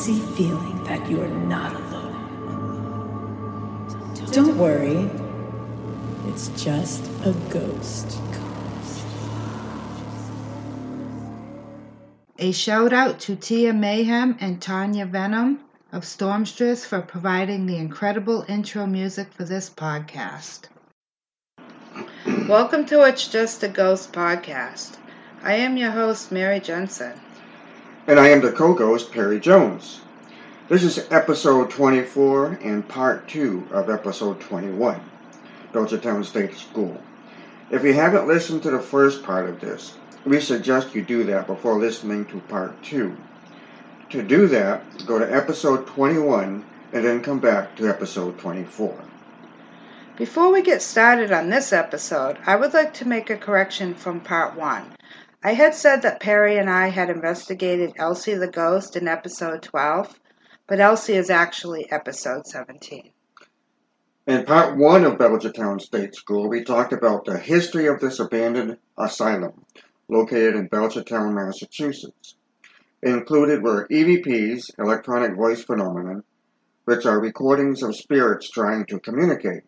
uneasy feeling that you are not alone. Don't worry, it's just a ghost. A shout out to Tia Mayhem and Tanya Venom of Stormstress for providing the incredible intro music for this podcast. Welcome to It's Just a Ghost podcast. I am your host, Mary Jensen. And I am the co ghost, Perry Jones. This is episode 24 and part 2 of episode 21, Belchertown State School. If you haven't listened to the first part of this, we suggest you do that before listening to part 2. To do that, go to episode 21 and then come back to episode 24. Before we get started on this episode, I would like to make a correction from part 1. I had said that Perry and I had investigated Elsie the Ghost in episode 12, but Elsie is actually episode 17. In part one of Belchertown State School, we talked about the history of this abandoned asylum located in Belchertown, Massachusetts. Included were EVPs, electronic voice phenomenon, which are recordings of spirits trying to communicate.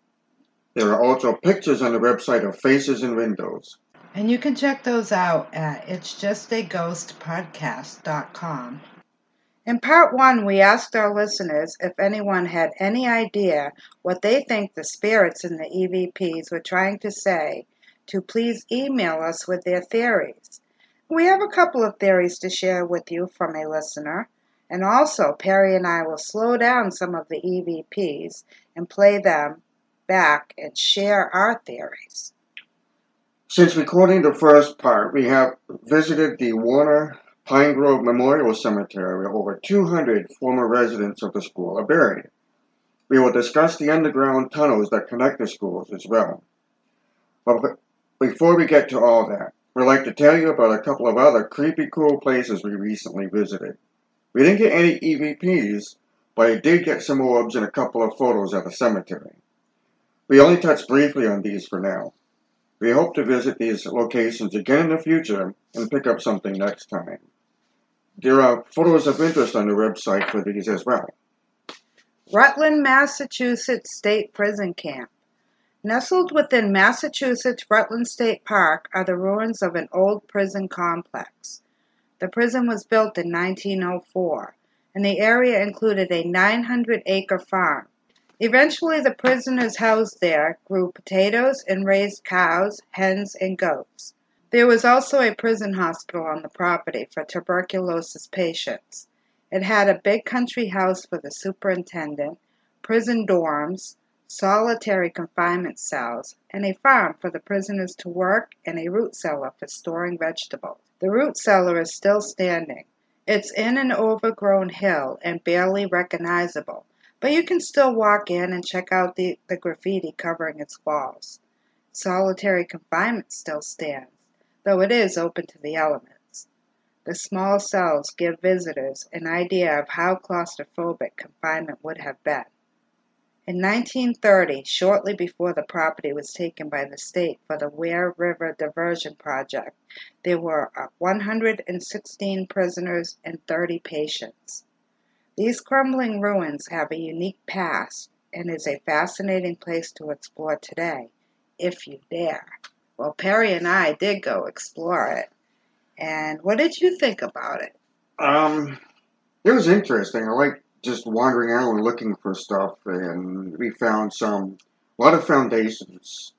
There are also pictures on the website of faces and windows. And you can check those out at it'sjustaghostpodcast.com. In part one, we asked our listeners if anyone had any idea what they think the spirits in the EVPs were trying to say to please email us with their theories. We have a couple of theories to share with you from a listener, and also Perry and I will slow down some of the EVPs and play them back and share our theories. Since recording the first part, we have visited the Warner Pine Grove Memorial Cemetery where over 200 former residents of the school are buried. We will discuss the underground tunnels that connect the schools as well. But before we get to all that, we'd like to tell you about a couple of other creepy cool places we recently visited. We didn't get any EVPs, but I did get some orbs and a couple of photos at the cemetery. We only touched briefly on these for now. We hope to visit these locations again in the future and pick up something next time. There are photos of interest on the website for these as well. Rutland, Massachusetts State Prison Camp. Nestled within Massachusetts Rutland State Park are the ruins of an old prison complex. The prison was built in 1904, and the area included a 900 acre farm. Eventually, the prisoners housed there grew potatoes and raised cows, hens, and goats. There was also a prison hospital on the property for tuberculosis patients. It had a big country house for the superintendent, prison dorms, solitary confinement cells, and a farm for the prisoners to work, and a root cellar for storing vegetables. The root cellar is still standing. It's in an overgrown hill and barely recognizable, but you can still walk in and check out the, the graffiti covering its walls. Solitary confinement still stands, though it is open to the elements. The small cells give visitors an idea of how claustrophobic confinement would have been. In 1930, shortly before the property was taken by the state for the Ware River Diversion Project, there were uh, 116 prisoners and 30 patients. These crumbling ruins have a unique past and is a fascinating place to explore today, if you dare. Well, Perry and I did go explore it. And what did you think about it? Um, it was interesting. I like just wandering around looking for stuff, and we found some a lot of foundations,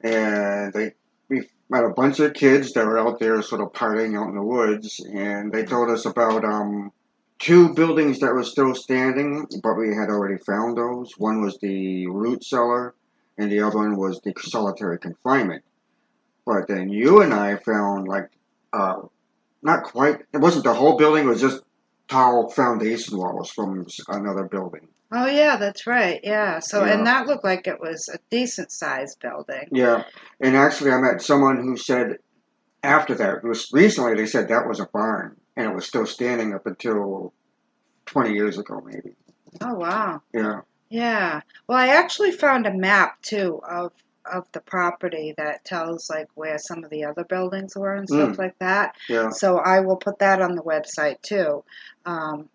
and they we met a bunch of kids that were out there sort of partying out in the woods, and they told us about um, two buildings that were still standing, but we had already found those. One was the root cellar, and the other one was the solitary confinement. But then you and I found like uh, not quite. It wasn't the whole building. It was just tall foundation walls from another building. Oh yeah, that's right. Yeah. So Yeah. and that looked like it was a decent sized building. Yeah, and actually, I met someone who said after that, was recently they said that was a barn, and it was still standing up until twenty years ago, maybe. Oh wow. Yeah. Yeah. Well, I actually found a map too of of the property that tells like where some of the other buildings were and stuff Mm. like that. Yeah. So I will put that on the website too. Um,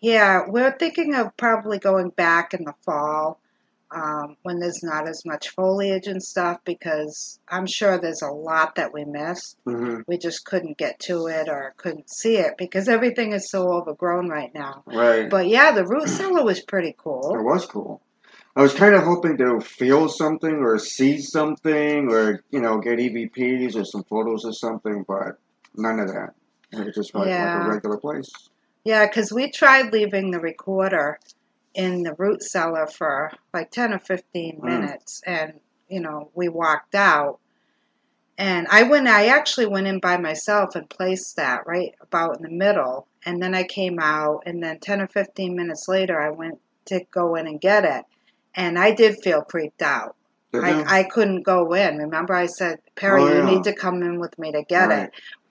yeah, we're thinking of probably going back in the fall um, when there's not as much foliage and stuff because I'm sure there's a lot that we missed. hmm We just couldn't get to it or couldn't see it because everything is so overgrown right now. Right. But yeah, the root cellar was pretty cool. It was cool. I was kind of hoping to feel something or see something or, you know, get EVPs or some photos or something, but none of that. It just like, like a regular place. Yeah, because we tried leaving the recorder in the root cellar for like 10 or 15 Mm. minutes and, you know, we walked out. And I went, I actually went in by myself and placed that right about in the middle. And then I came out, and then 10 or 15 minutes later, I went to go in and get it. And I did feel creeped out. I, I couldn't go in. Remember, I said, Perry, Oh, you need to come in with me to get Right. it,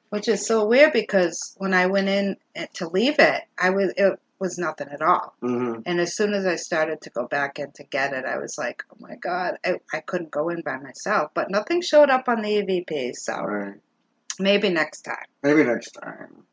which is so weird because when I went in to leave it, I was it was nothing at all. hmm And as soon as I started to go back in to get it, I was like, oh my god, I, I couldn't go in by myself. But nothing showed up on the EVP, so Right. maybe next time. Maybe next time.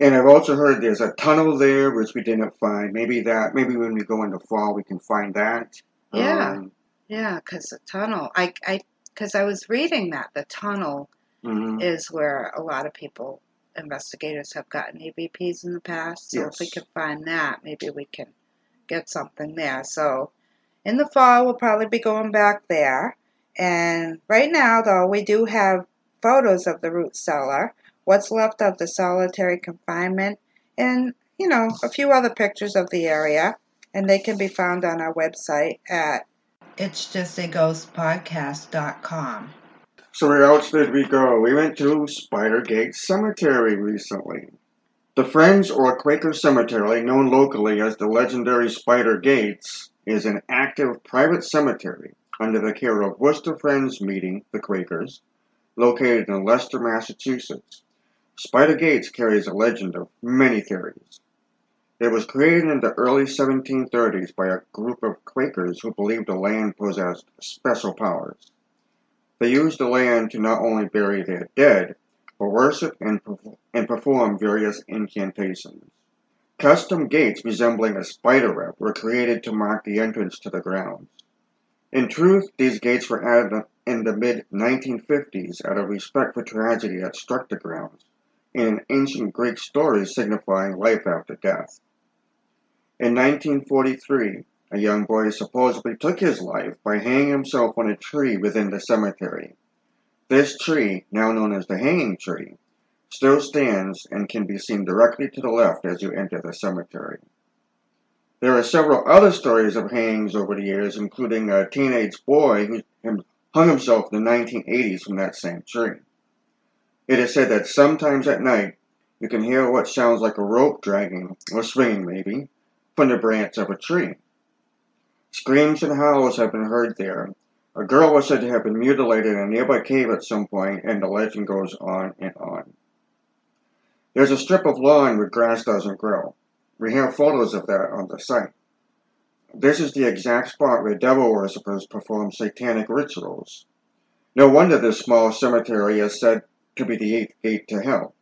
And I've also heard there's a tunnel there which we didn't find. Maybe that. Maybe when we go into fall, we can find that. Yeah. Um, Yeah, because the tunnel, I, I, because I was reading that the tunnel mhm. is where a lot of people, investigators, have gotten EVPs in the past. So if we can find that, maybe we can get something there. So in the fall, we'll probably be going back there. And right now, though, we do have photos of the root cellar, what's left of the solitary confinement, and, you know, a few other pictures of the area. And they can be found on our website at it's just a ghost podcast.com. So where else did we go? We went to Spider Gate Cemetery recently. The Friends or Quaker Cemetery, known locally as the legendary Spider Gates, is an active private cemetery under the care of Worcester Friends Meeting, the Quakers, located in Leicester, Massachusetts. Spider Gates carries a legend of many theories. It was created in the early 1730s by a group of Quakers who believed the land possessed special powers. They used the land to not only bury their dead, but worship and, and perform various incantations. Custom gates resembling a spider web were created to mark the entrance to the grounds. In truth, these gates were added in the mid 1950s out of respect for tragedy that struck the grounds, in an ancient Greek story signifying life after death. In 1943, a young boy supposedly took his life by hanging himself on a tree within the cemetery. This tree, now known as the hanging tree, still stands and can be seen directly to the left as you enter the cemetery. There are several other stories of hangings over the years, including a teenage boy who hung himself in the 1980s from that same tree. It is said that sometimes at night you can hear what sounds like a rope dragging, or swinging maybe, from the branch of a tree. Screams and howls have been heard there. A girl was said to have been mutilated in a nearby cave at some point, and the legend goes on and on. There's a strip of lawn where grass doesn't grow. We have photos of that on the site. This is the exact spot where devil worshippers perform satanic rituals. No wonder this small cemetery is said to be the eighth gate to hell.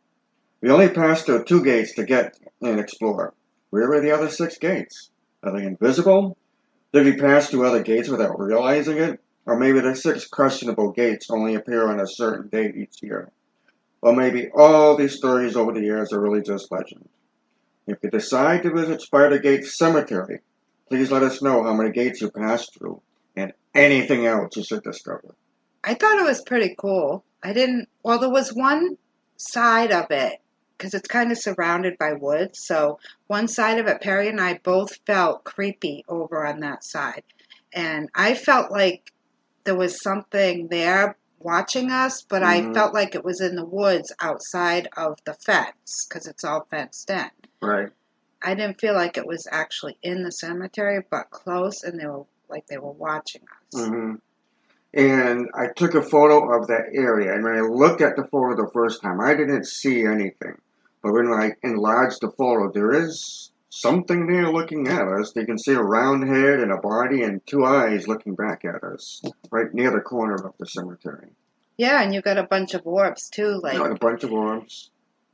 We only passed through two gates to get and explore. Where are the other six gates? Are they invisible? Did we pass through other gates without realizing it? Or maybe the six questionable gates only appear on a certain date each year. Or maybe all these stories over the years are really just legend. If you decide to visit Spider Gate Cemetery, please let us know how many gates you passed through and anything else you should discover. I thought it was pretty cool. I didn't, well, there was one side of it because it's kind of surrounded by woods. So one side of it, Perry and I both felt creepy over on that side. And I felt like there was something there watching us, but I Mhm. felt like it was in the woods outside of the fence because it's all fenced in. Right. I didn't feel like it was actually in the cemetery, but close, and they were like they were watching us. hmm And I took a photo of that area, and when I looked at the photo the first time, I didn't see anything. But when I enlarged the photo, there is something there looking at us. You can see a round head and a body and two eyes looking back at us, right near the corner of the cemetery. Yeah, and you got a bunch of orbs too. Like Got a bunch of orbs.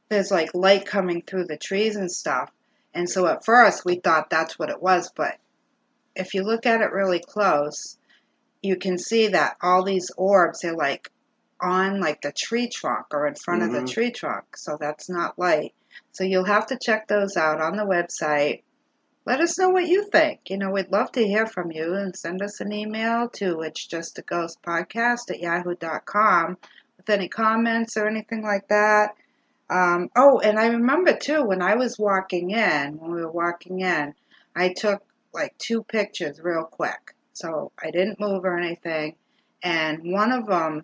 there's like light coming through the trees and stuff. And so at first we thought that's what it was, but if you look at it really close, you can see that all these orbs are like on like the tree trunk or in front of Mhm. the tree trunk. So that's not light. So you'll have to check those out on the website. Let us know what you think. You know, we'd love to hear from you and send us an email to it's just a ghost podcast at yahoo.com with any comments or anything like that. Um, oh, and I remember too when I was walking in, when we were walking in, I took like two pictures real quick. So I didn't move or anything. And one of them,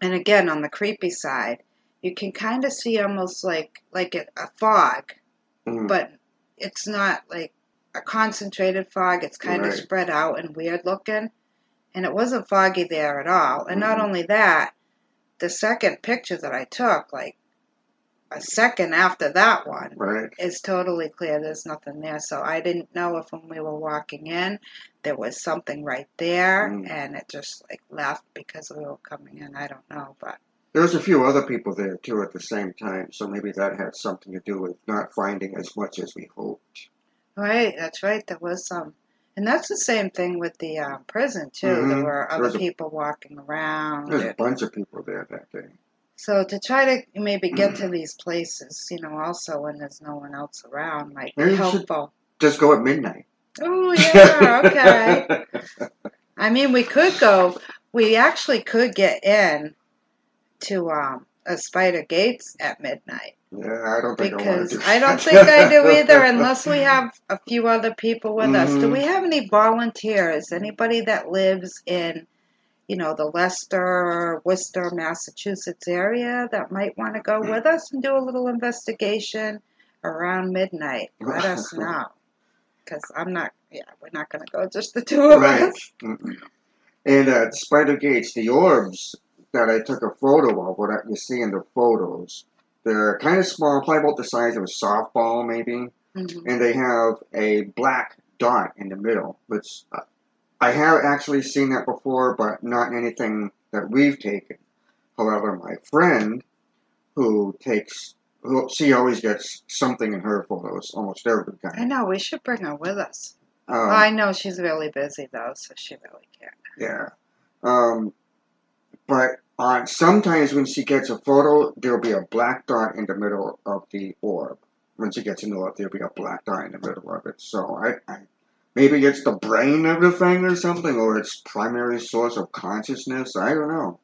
and again on the creepy side, you can kind of see almost like like a, fog, Mm. but it's not like a concentrated fog. It's kind of Right. spread out and weird looking. And it wasn't foggy there at all. And not Mhm. only that, the second picture that I took, like a second after that one, Right. is totally clear. There's nothing there. So I didn't know if when we were walking in, there was something right there, Mm. and it just like left because we were coming in. I don't know, but There was a few other people there too at the same time, so maybe that had something to do with not finding as much as we hoped. right, that's right. There was some, and that's the same thing with the uh, prison too. There Mhm. were There other was a- people walking around. There's a bunch of people there that day. So to try to maybe get to these places, you know, also when there's no one else around, be Maybe you should- helpful. Just go at midnight. Oh yeah, okay. I mean, we could go. We actually could get in to um, a Spider Gates at midnight yeah, I don't think I want because to do I don't think I do either, unless we have a few other people with us. Do Mhm. we have any volunteers? Anybody that lives in, you know, the Leicester, Worcester, Massachusetts area that might want to go with us and do a little investigation around midnight? Let us know. Because I'm not, yeah, we're not going to go just the two of right. us. Mm-mm. And uh, Spider Gates, the orbs that I took a photo of, what you see in the photos, they're kind of small, probably about the size of a softball, maybe. Mhm. and they have a black dot in the middle. Which uh, I have actually seen that before, but not anything that we've taken. However, my friend, who takes, who, she always gets something in her photos, almost every time. I know, we should bring her with us. Um, I know she's really busy though, so she really can't. yeah. Um, but on sometimes when she gets a photo, there'll be a black dot in the middle of the orb. When she gets into it, there'll be a black dot in the middle of it. So I, I maybe it's the brain of the thing or something, or its primary source of consciousness. I don't know.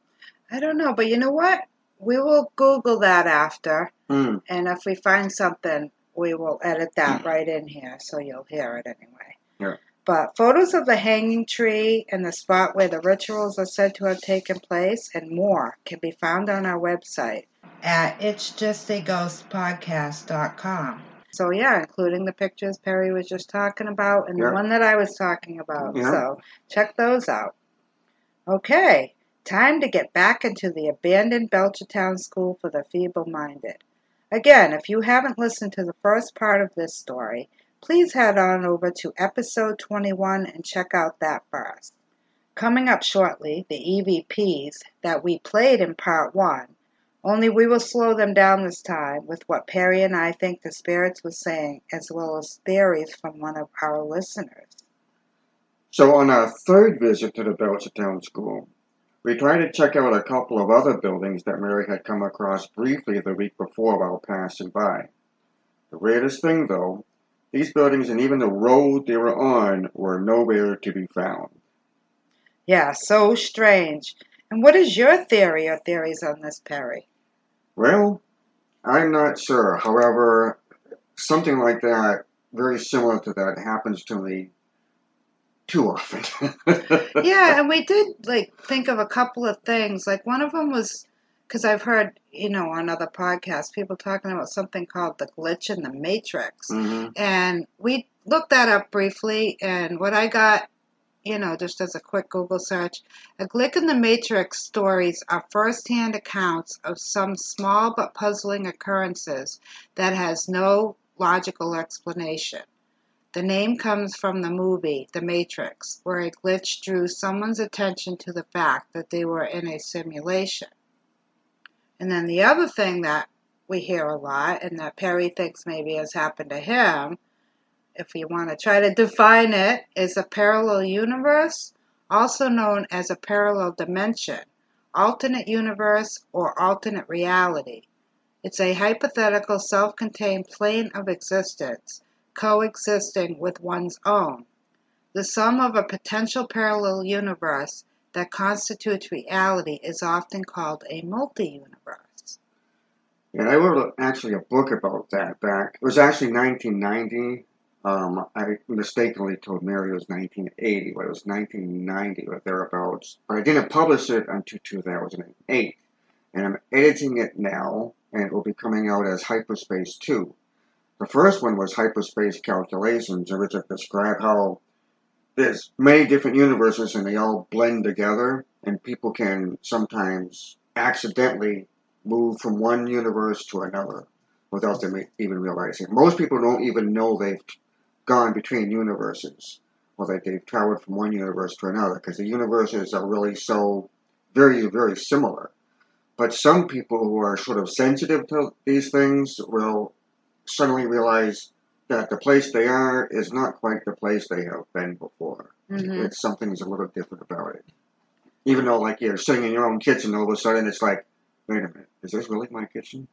I don't know, but you know what? We will Google that after, Hmm. and if we find something, we will edit that right in here, so you'll hear it anyway. Yeah. But photos of the hanging tree and the spot where the rituals are said to have taken place and more can be found on our website at it'sjustaghostpodcast.com. So yeah, including the pictures Perry was just talking about and Yeah. the one that I was talking about. Yeah. So check those out. Okay, time to get back into the abandoned Belchertown School for the Feeble-Minded. Again, if you haven't listened to the first part of this story, please head on over to episode 21 and check out that first. Coming up shortly, the EVPs that we played in part 1, only we will slow them down this time with what Perry and I think the spirits were saying, as well as theories from one of our listeners. So on our third visit to the Belchertown School, we tried to check out a couple of other buildings that Mary had come across briefly the week before while passing by. The weirdest thing, though, these buildings and even the road they were on were nowhere to be found. Yeah, so strange. And what is your theory or theories on this, Perry? Well, I'm not sure. However, something like that, very similar to that, happens to me too often. yeah, and we did like think of a couple of things. Like one of them was because I've heard, you know, on other podcasts, people talking about something called the glitch in the matrix. hmm And we looked that up briefly, and what I got, you know, just as a quick Google search, a glitch in the matrix stories are first-hand accounts of some small but puzzling occurrences that has no logical explanation. The name comes from the movie The Matrix, where a glitch drew someone's attention to the fact that they were in a simulation. And then the other thing that we hear a lot, and that Perry thinks maybe has happened to him, if you want to try to define it, is a parallel universe, also known as a parallel dimension, alternate universe, or alternate reality. It's a hypothetical self contained plane of existence coexisting with one's own. The sum of a potential parallel universe that constitutes reality is often called a multi universe. And I wrote actually a book about that back. It was actually 1990. Um, I mistakenly told Mary it was 1980, but it was 1990 or thereabouts. But I didn't publish it until 2008. And I'm editing it now, and it will be coming out as Hyperspace 2. The first one was Hyperspace Calculations, in which it described how there's many different universes and they all blend together, and people can sometimes accidentally move from one universe to another without them even realizing. Most people don't even know they've gone between universes or that they've traveled from one universe to another because the universes are really so very, very similar. But some people who are sort of sensitive to these things will suddenly realize that the place they are is not quite the place they have been before. Mm-hmm. It's something's a little different about it. Even though, like, you're sitting in your own kitchen, all of a sudden it's like, wait a minute, is this really my kitchen?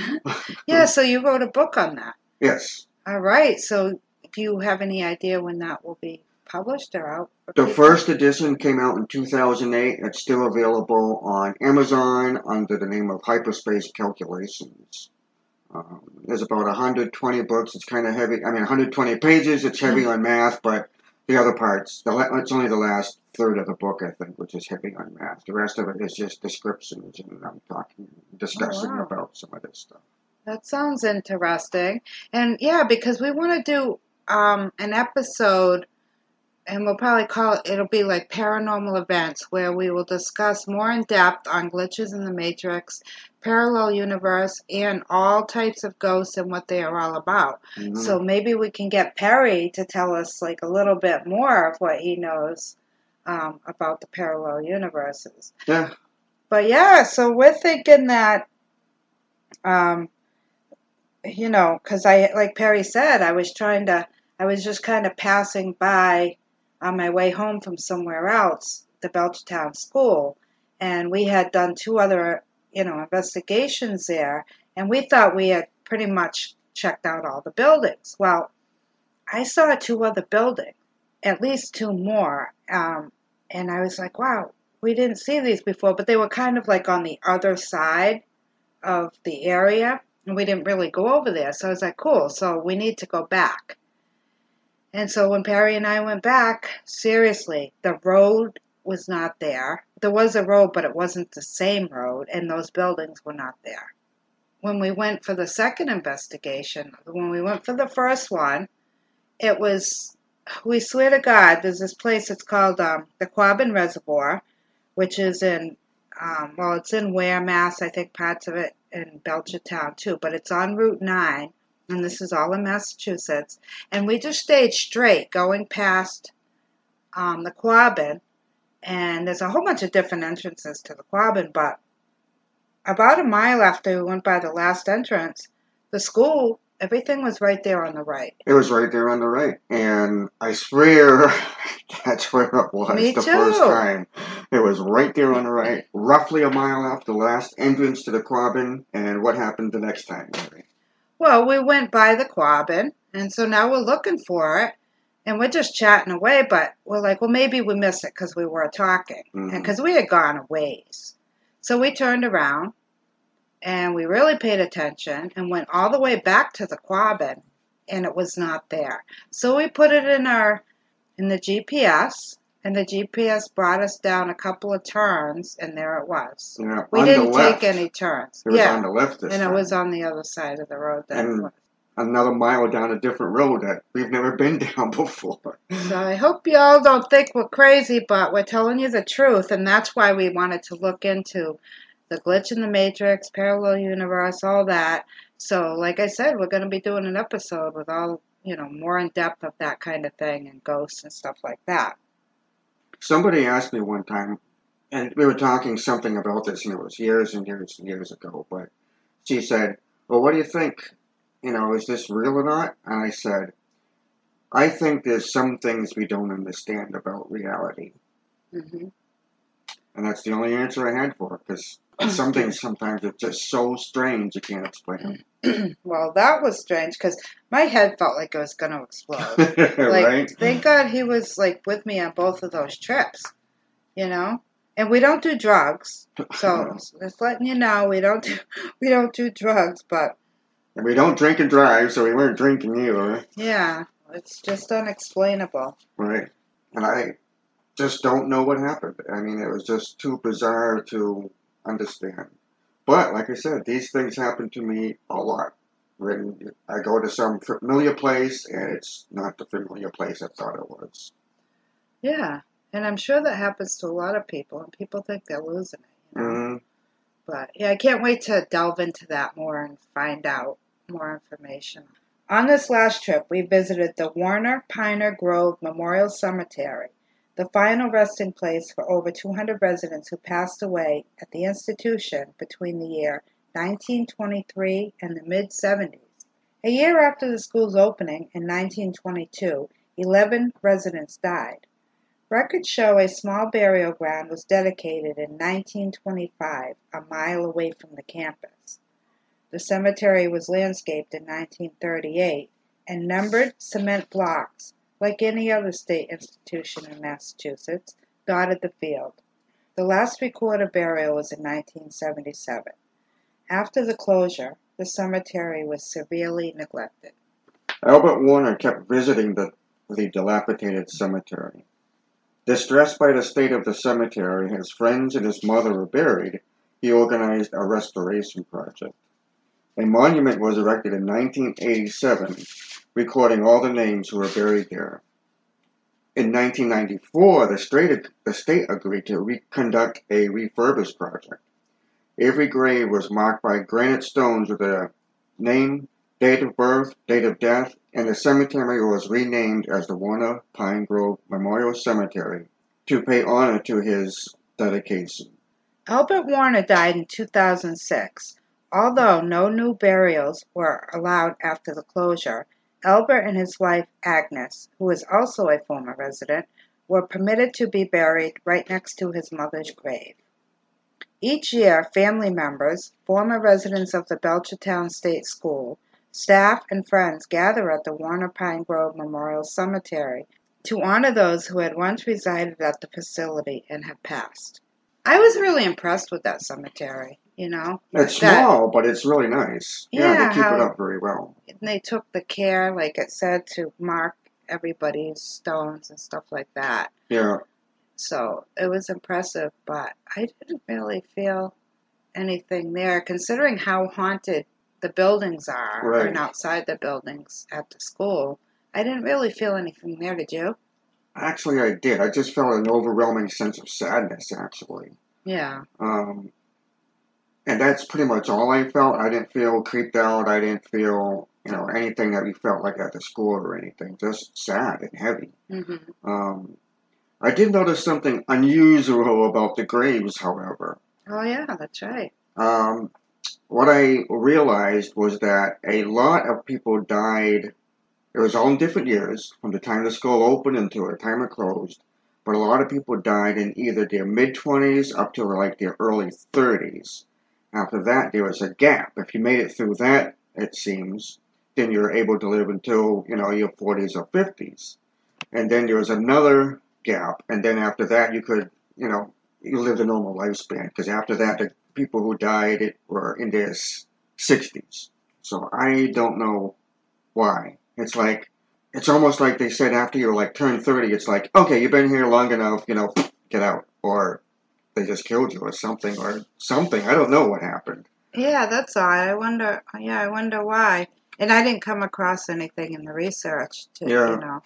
yeah, so you wrote a book on that. Yes. All right. So do you have any idea when that will be published or out? The first edition came out in 2008. It's still available on Amazon under the name of Hyperspace Calculations. Um, there's about 120 books. It's kind of heavy. I mean, 120 pages. It's heavy on math, but the other parts, the, it's only the last third of the book, I think, which is heavy on math. The rest of it is just descriptions, and I'm talking, discussing wow. about some of this stuff. That sounds interesting. And yeah, because we want to do um, an episode, and we'll probably call it, it'll be like paranormal events, where we will discuss more in depth on glitches in the Matrix, parallel universe, and all types of ghosts and what they are all about. Mhm. So maybe we can get Perry to tell us like a little bit more of what he knows um, about the parallel universes. yeah, But yeah, so we're thinking that, um, you know, because I, like Perry said, I was trying to, I was just kind of passing by on my way home from somewhere else, the Belchertown School, and we had done two other, you know, investigations there, and we thought we had pretty much checked out all the buildings. Well, I saw two other buildings, at least two more, um, and I was like, wow, we didn't see these before, but they were kind of like on the other side of the area, and we didn't really go over there. So I was like, cool, so we need to go back. And so when Perry and I went back, seriously, the road was not there. There was a road, but it wasn't the same road, and those buildings were not there. When we went for the second investigation, when we went for the first one, it was, we swear to God, there's this place, it's called um, the Quabbin Reservoir, which is in, um, well, it's in Ware, Mass. I think parts of it in Belchertown too, but it's on Route 9, and this is all in Massachusetts. And we just stayed straight going past um, the Quabbin, and there's a whole bunch of different entrances to the Quabbin, but about a mile after we went by the last entrance, the school, everything was right there on the right. it was right there on the right, and I swear that's where it was Me the too. first time. It was right there on the right, roughly a mile after the last entrance to the Quabbin. And what happened the next time? Well, we went by the Quabbin, and so now we're looking for it, and we're just chatting away, but we're like, well, maybe we missed it because we were talking, and Mhm. because we had gone a ways. So we turned around, and we really paid attention, and went all the way back to the Quabbin, and it was not there. So we put it in our, in the GPS, and the GPS brought us down a couple of turns, and there it was. Yeah, We didn't take any turns. It was yeah, on the left this and it was on the other side of the road. That And- was. another mile down a different road that we've never been down before. So I hope y'all don't think we're crazy, but we're telling you the truth, and that's why we wanted to look into the glitch in the matrix, parallel universe, all that, So, like I said, we're going to be doing an episode with all, you know, more in depth of that kind of thing and ghosts and stuff like that. Somebody asked me one time, and we were talking something about this, and it was years and years and years ago, but she said, Well, what do you think? You know, is this real or not? And I said, I think there's some things we don't understand about reality. hmm And that's the only answer I had for it, because some things sometimes are just so strange you can't explain well, that was strange because my head felt like it was going to explode. Like, right? thank God he was like with me on both of those trips, you know. And we don't do drugs, so just letting you know we don't do we don't do drugs. But And we don't drink and drive, so we weren't drinking either, yeah, it's just unexplainable. right? And I just don't know what happened. I mean, it was just too bizarre to understand. But like I said, these things happen to me a lot. When I go to some familiar place and it's not the familiar place I thought it was. Yeah, and I'm sure that happens to a lot of people, and people think they're losing it. You know? Mm, But yeah, I can't wait to delve into that more and find out more information. On this last trip, we visited the Warner Pine Grove Memorial Cemetery, the final resting place for over 200 residents who passed away at the institution between the year 1923 and the mid 70s. A year after the school's opening in 1922, 11 residents died. Records show a small burial ground was dedicated in 1925, a mile away from the campus. The cemetery was landscaped in 1938, and numbered cement blocks, like any other state institution in Massachusetts, dotted the field. The last recorded burial was in 1977. After the closure, the cemetery was severely neglected. Albert Warner kept visiting the, the dilapidated cemetery. Distressed by the state of the cemetery, his friends and his mother were buried, he organized a restoration project. A monument was erected in 1987, recording all the names who were buried there. In 1994, the state, the state agreed to conduct a refurbish project. Every grave was marked by granite stones with a name, date of birth, date of death, and the cemetery was renamed as the Warner Pine Grove Memorial Cemetery to pay honor to his dedication. Albert Warner died in 2006. Although no new burials were allowed after the closure, Albert and his wife Agnes, who is also a former resident, were permitted to be buried right next to his mother's grave. Each year, family members, former residents of the Belchertown State School, staff, and friends gather at the Warner Pine Grove Memorial Cemetery to honor those who had once resided at the facility and have passed. I was really impressed with that cemetery, you know. It's that- small, but it's really nice. Yeah, Yeah, they keep how- it up very well. and they took the care, like it said, to mark everybody's stones and stuff like that. Yeah, So it was impressive, but I didn't really feel anything there, considering how haunted the buildings are Right. and outside the buildings at the school. I didn't really feel anything there, did you? actually, I did. I just felt an overwhelming sense of sadness, actually. Yeah. Um, and that's pretty much all I felt. I didn't feel creeped out. I didn't feel, you know, anything that we felt like at the school or anything. Just sad and heavy. hmm Um, I did notice something unusual about the graves, however. Oh, yeah, that's right. Um, what I realized was that a lot of people died. It was all in different years, from the time the school opened until the time it closed. But a lot of people died in either their mid 20s up to like their early 30s. After that, there was a gap. If you made it through that, it seems, then you're able to live until, you know, your 40s or 50s. And then there was another gap. And then after that, you could, you know, you lived a normal lifespan. Because after that, the people who died were in their 60s. So I don't know why. It's like, it's almost like they said after you like turn 30, it's like, okay, you've been here long enough, you know, get out. Or they just killed you or something or something. I don't know what happened. Yeah, that's odd. I wonder. Yeah, I wonder why. And I didn't come across anything in the research to, Yeah. you know.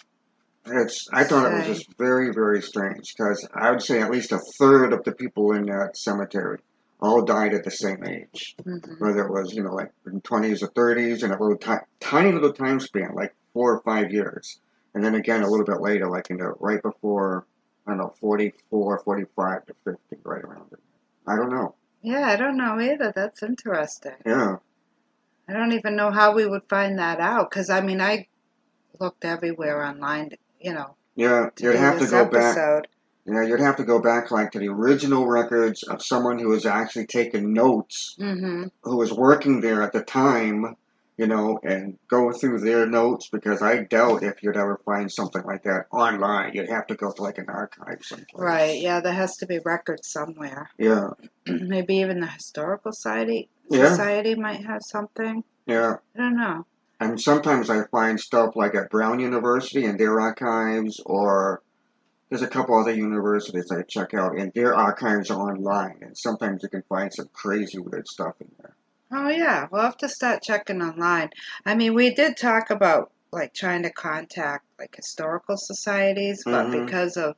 It's, I thought it was just very, very strange because I would say at least a third of the people in that cemetery all died at the same age. Mhm. Whether it was, you know, like in 20s or 30s in a little ti- tiny little time span, like four or five years. And then again a little bit later, like in the right before, I don't know, 44, 45 to 50, right around it. I don't know. Yeah, I don't know either. That's interesting. Yeah. I don't even know how we would find that out because I mean I looked everywhere online, you know, Yeah, you'd have to go back. Yeah, you'd have to go back like to the original records of someone who was actually taking notes, hmm who was working there at the time, you know, and go through their notes because I doubt if you'd ever find something like that online. You'd have to go to like an archive someplace. Right. Yeah, there has to be records somewhere. Yeah. Maybe even the historical society Yeah. society might have something. Yeah. I don't know. And sometimes I find stuff like at Brown University in their archives, or there's a couple other universities I check out, and their archives are online. And sometimes you can find some crazy weird stuff in there. Oh yeah, we'll have to start checking online. I mean, we did talk about like trying to contact like historical societies, but Mhm. because of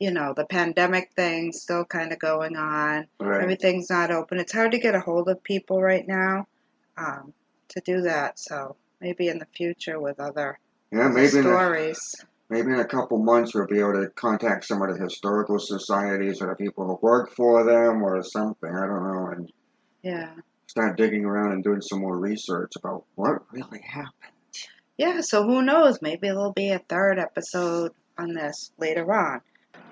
you know the pandemic thing still kind of going on, Right. everything's not open. It's hard to get a hold of people right now um, to do that. So maybe in the future with other Yeah, maybe in, a, stories. maybe in a couple months we'll be able to contact some of the historical societies or the people who work for them or something. I don't know, and Yeah. Start digging around and doing some more research about what really happened. Yeah, so who knows? Maybe there'll be a third episode on this later on.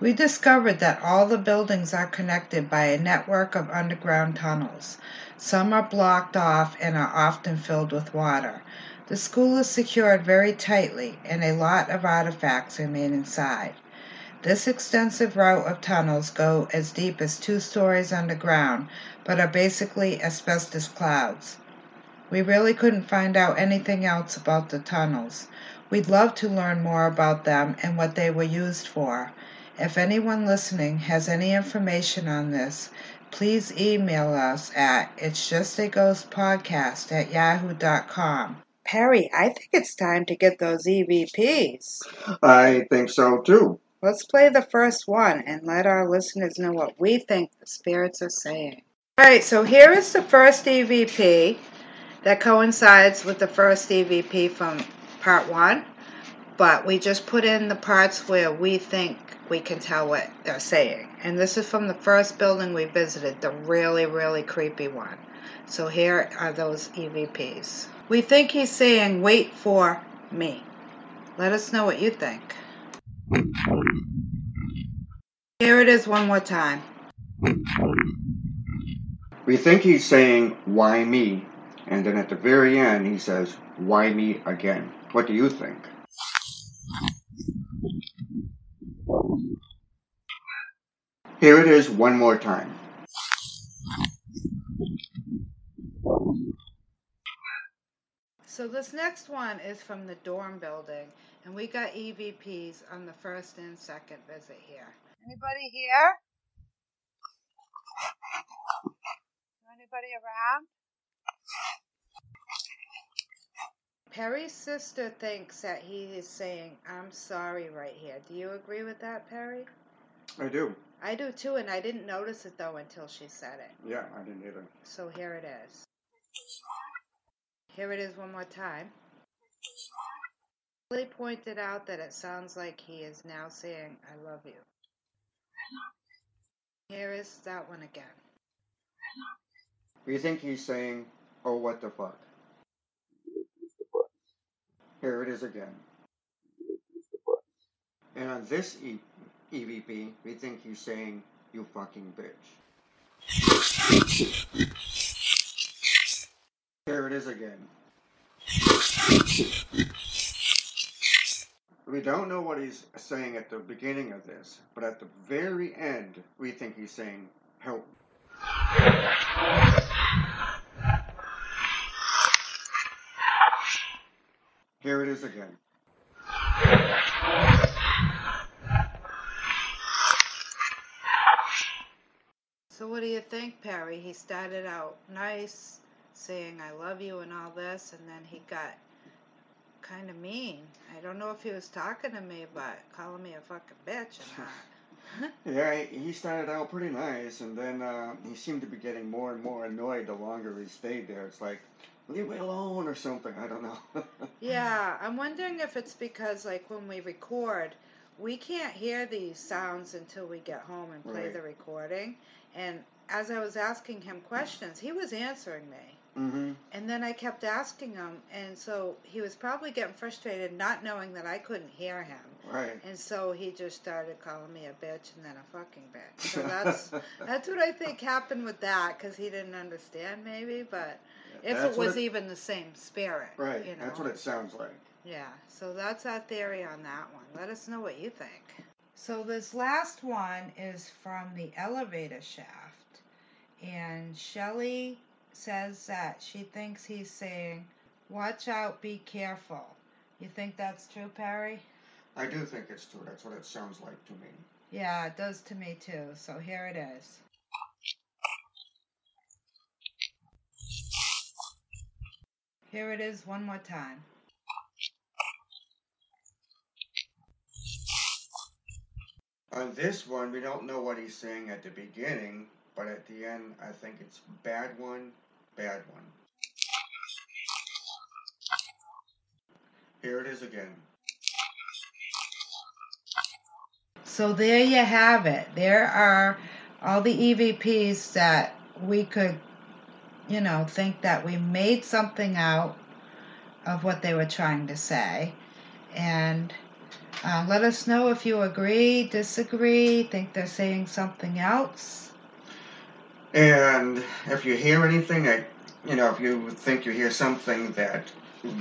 We discovered that all the buildings are connected by a network of underground tunnels. Some are blocked off and are often filled with water. The school is secured very tightly, and a lot of artifacts remain inside. This extensive route of tunnels go as deep as two stories underground, but are basically asbestos clouds. We really couldn't find out anything else about the tunnels. We'd love to learn more about them and what they were used for. If anyone listening has any information on this, please email us at it's just a ghost podcast at yahoo.com. Perry, I think it's time to get those EVPs. I think so too. Let's play the first one and let our listeners know what we think the spirits are saying. All right, so here is the first EVP that coincides with the first EVP from part one, but we just put in the parts where we think we can tell what they're saying. And this is from the first building we visited, the really, really creepy one. So here are those EVPs. We think he's saying, wait for me. Let us know what you think. Here it is one more time. We think he's saying, why me? And then at the very end, he says, why me again? What do you think? Here it is one more time. So this next one is from the dorm building, and we got EVPs on the first and second visit here. Anybody here? Anybody around? Perry's sister thinks that he is saying, I'm sorry right here. Do you agree with that, Perry? I do. I do too, and I didn't notice it though until she said it. Yeah, I didn't either. So here it is. Here it is one more time. Lee pointed out that it sounds like he is now saying, I love you. Here is that one again. We think he's saying, oh, what the fuck? Here it is again. And on this e- EVP, we think he's saying, you fucking bitch. Here it is again. We don't know what he's saying at the beginning of this, but at the very end, we think he's saying, help. Here it is again. So what do you think, Perry? He started out nice, saying I love you and all this, and then he got kind of mean. I don't know if he was talking to me, but calling me a fucking bitch. Yeah, he, he started out pretty nice, and then uh, he seemed to be getting more and more annoyed the longer he stayed there. It's like, leave me alone or something. I don't know. Yeah, I'm wondering if it's because, like, when we record, we can't hear these sounds until we get home and play Right. the recording. And as I was asking him questions, he was answering me. Mm-hmm. And then I kept asking him, and so he was probably getting frustrated, not knowing that I couldn't hear him. Right. And so he just started calling me a bitch and then a fucking bitch. So that's that's what I think happened with that, because he didn't understand maybe, but if That's it was even the same spirit, Right. You know? That's what it sounds like. Yeah, so that's our theory on that one. Let us know what you think. So this last one is from the elevator shaft, and Shelley says that she thinks he's saying, "Watch out, be careful." You think that's true, Perry? I do think it's true. That's what it sounds like to me. Yeah, it does to me too. So here it is. Here it is one more time. On this one, we don't know what he's saying at the beginning, but at the end, I think it's bad one, bad one. Here it is again. So there you have it. There are all the EVPs that we could, you know, think that we made something out of what they were trying to say. And uh, let us know if you agree, disagree, think they're saying something else. And if you hear anything, I, you know, if you think you hear something that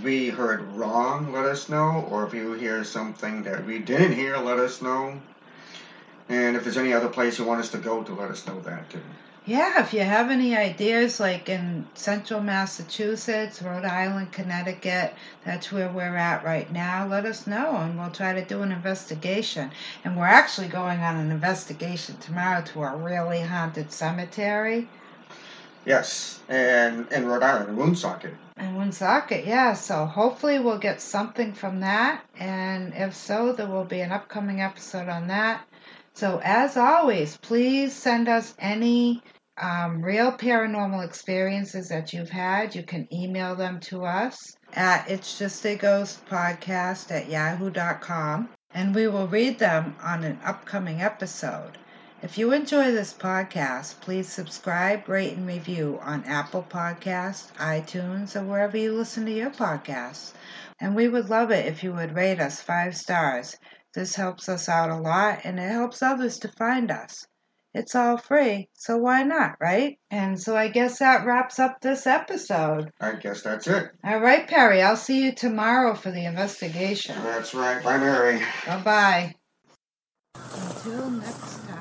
we heard wrong, let us know. Or if you hear something that we didn't hear, let us know. And if there's any other place you want us to go to, let us know that too. Yeah, if you have any ideas, like in central Massachusetts, Rhode Island, Connecticut, that's where we're at right now, let us know and we'll try to do an investigation. And we're actually going on an investigation tomorrow to a really haunted cemetery Yes, and in Rhode Island, Woonsocket. in Woonsocket, yeah. So hopefully we'll get something from that. And if so, there will be an upcoming episode on that. So as always, please send us any um, real paranormal experiences that you've had. You can email them to us at it's just a ghost podcast at yahoo.com and we will read them on an upcoming episode. If you enjoy this podcast, please subscribe, rate, and review on Apple Podcasts, iTunes, or wherever you listen to your podcasts. And we would love it if you would rate us five stars. This helps us out a lot and it helps others to find us. It's all free, so why not, right? And so I guess that wraps up this episode. I guess that's it. All right, Perry, I'll see you tomorrow for the investigation. That's right. Bye, Mary. Bye bye. Until next time.